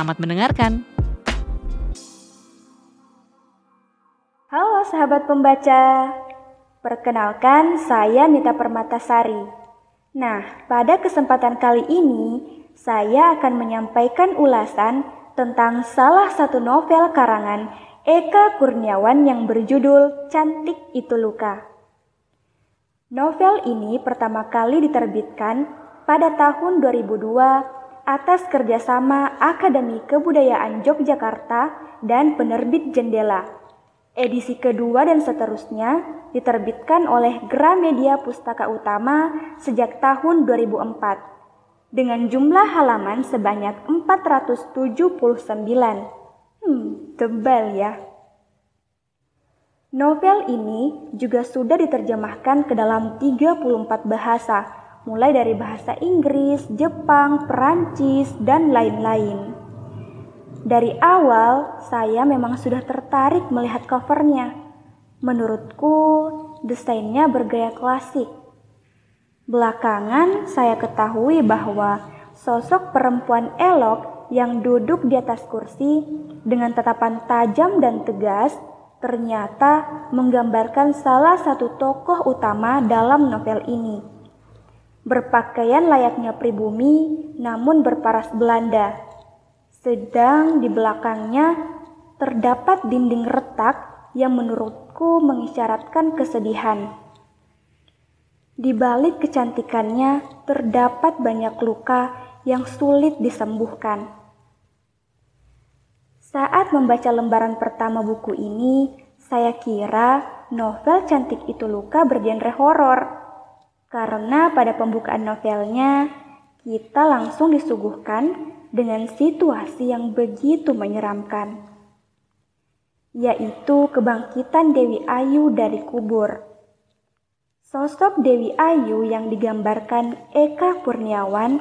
Selamat mendengarkan. Halo sahabat pembaca. Perkenalkan, saya Nita Permatasari. Nah, pada kesempatan kali ini, saya akan menyampaikan ulasan tentang salah satu novel karangan Eka Kurniawan yang berjudul Cantik Itu Luka. Novel ini pertama kali diterbitkan pada tahun 2002 atas kerjasama Akademi Kebudayaan Yogyakarta dan penerbit Jendela. Edisi kedua dan seterusnya diterbitkan oleh Gramedia Pustaka Utama sejak tahun 2004 dengan jumlah halaman sebanyak 479. Hmm, tebal ya. Novel ini juga sudah diterjemahkan ke dalam 34 bahasa mulai dari bahasa Inggris, Jepang, Perancis, dan lain-lain. Dari awal, saya memang sudah tertarik melihat covernya. Menurutku, desainnya bergaya klasik. Belakangan, saya ketahui bahwa sosok perempuan elok yang duduk di atas kursi dengan tatapan tajam dan tegas ternyata menggambarkan salah satu tokoh utama dalam novel ini berpakaian layaknya pribumi namun berparas Belanda. Sedang di belakangnya terdapat dinding retak yang menurutku mengisyaratkan kesedihan. Di balik kecantikannya terdapat banyak luka yang sulit disembuhkan. Saat membaca lembaran pertama buku ini, saya kira novel Cantik Itu Luka bergenre horor karena pada pembukaan novelnya kita langsung disuguhkan dengan situasi yang begitu menyeramkan, yaitu kebangkitan Dewi Ayu dari kubur. Sosok Dewi Ayu yang digambarkan Eka Kurniawan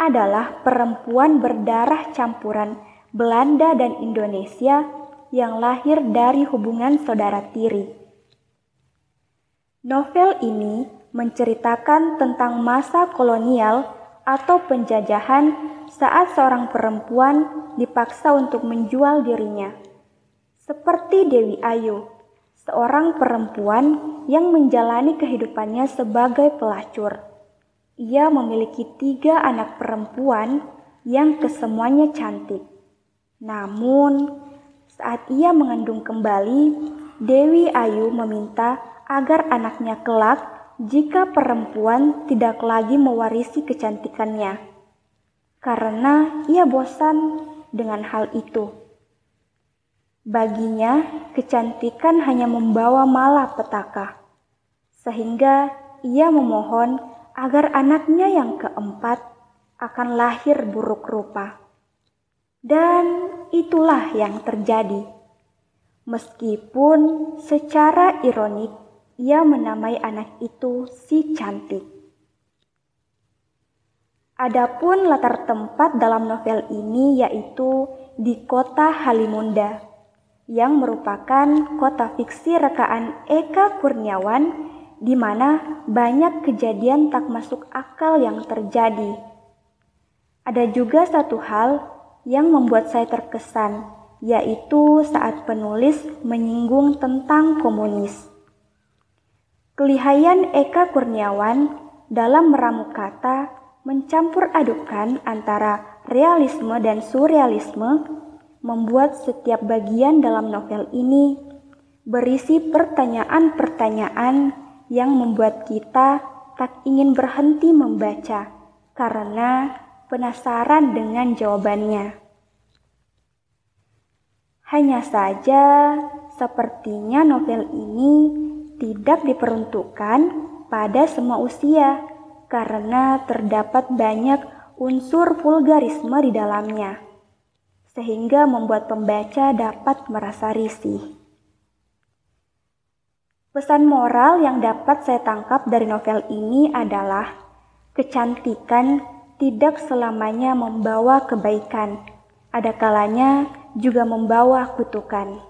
adalah perempuan berdarah campuran Belanda dan Indonesia yang lahir dari hubungan saudara tiri. Novel ini menceritakan tentang masa kolonial atau penjajahan saat seorang perempuan dipaksa untuk menjual dirinya. Seperti Dewi Ayu, seorang perempuan yang menjalani kehidupannya sebagai pelacur. Ia memiliki tiga anak perempuan yang kesemuanya cantik. Namun, saat ia mengandung kembali, Dewi Ayu meminta agar anaknya kelak jika perempuan tidak lagi mewarisi kecantikannya, karena ia bosan dengan hal itu. Baginya, kecantikan hanya membawa malapetaka, sehingga ia memohon agar anaknya yang keempat akan lahir buruk rupa. Dan itulah yang terjadi. Meskipun secara ironik ia menamai anak itu si cantik. Adapun latar tempat dalam novel ini yaitu di kota Halimunda yang merupakan kota fiksi rekaan Eka Kurniawan di mana banyak kejadian tak masuk akal yang terjadi. Ada juga satu hal yang membuat saya terkesan, yaitu saat penulis menyinggung tentang komunis. Kelihayan Eka Kurniawan dalam meramu kata mencampur adukan antara realisme dan surrealisme membuat setiap bagian dalam novel ini berisi pertanyaan-pertanyaan yang membuat kita tak ingin berhenti membaca karena penasaran dengan jawabannya. Hanya saja, sepertinya novel ini tidak diperuntukkan pada semua usia karena terdapat banyak unsur vulgarisme di dalamnya. sehingga membuat pembaca dapat merasa risih. Pesan moral yang dapat saya tangkap dari novel ini adalah kecantikan tidak selamanya membawa kebaikan, ada kalanya juga membawa kutukan.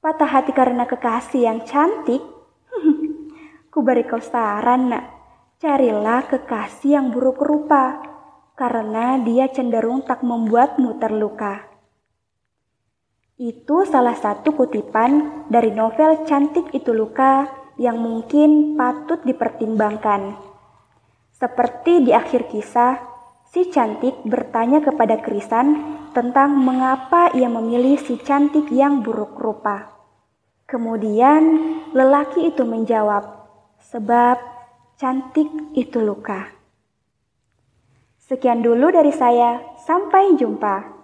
Patah hati karena kekasih yang cantik? Ku beri kau saran nak, carilah kekasih yang buruk rupa, karena dia cenderung tak membuatmu terluka. Itu salah satu kutipan dari novel Cantik Itu Luka yang mungkin patut dipertimbangkan. Seperti di akhir kisah, si cantik bertanya kepada Krisan tentang mengapa ia memilih si cantik yang buruk rupa. Kemudian lelaki itu menjawab, sebab cantik itu luka. Sekian dulu dari saya, sampai jumpa.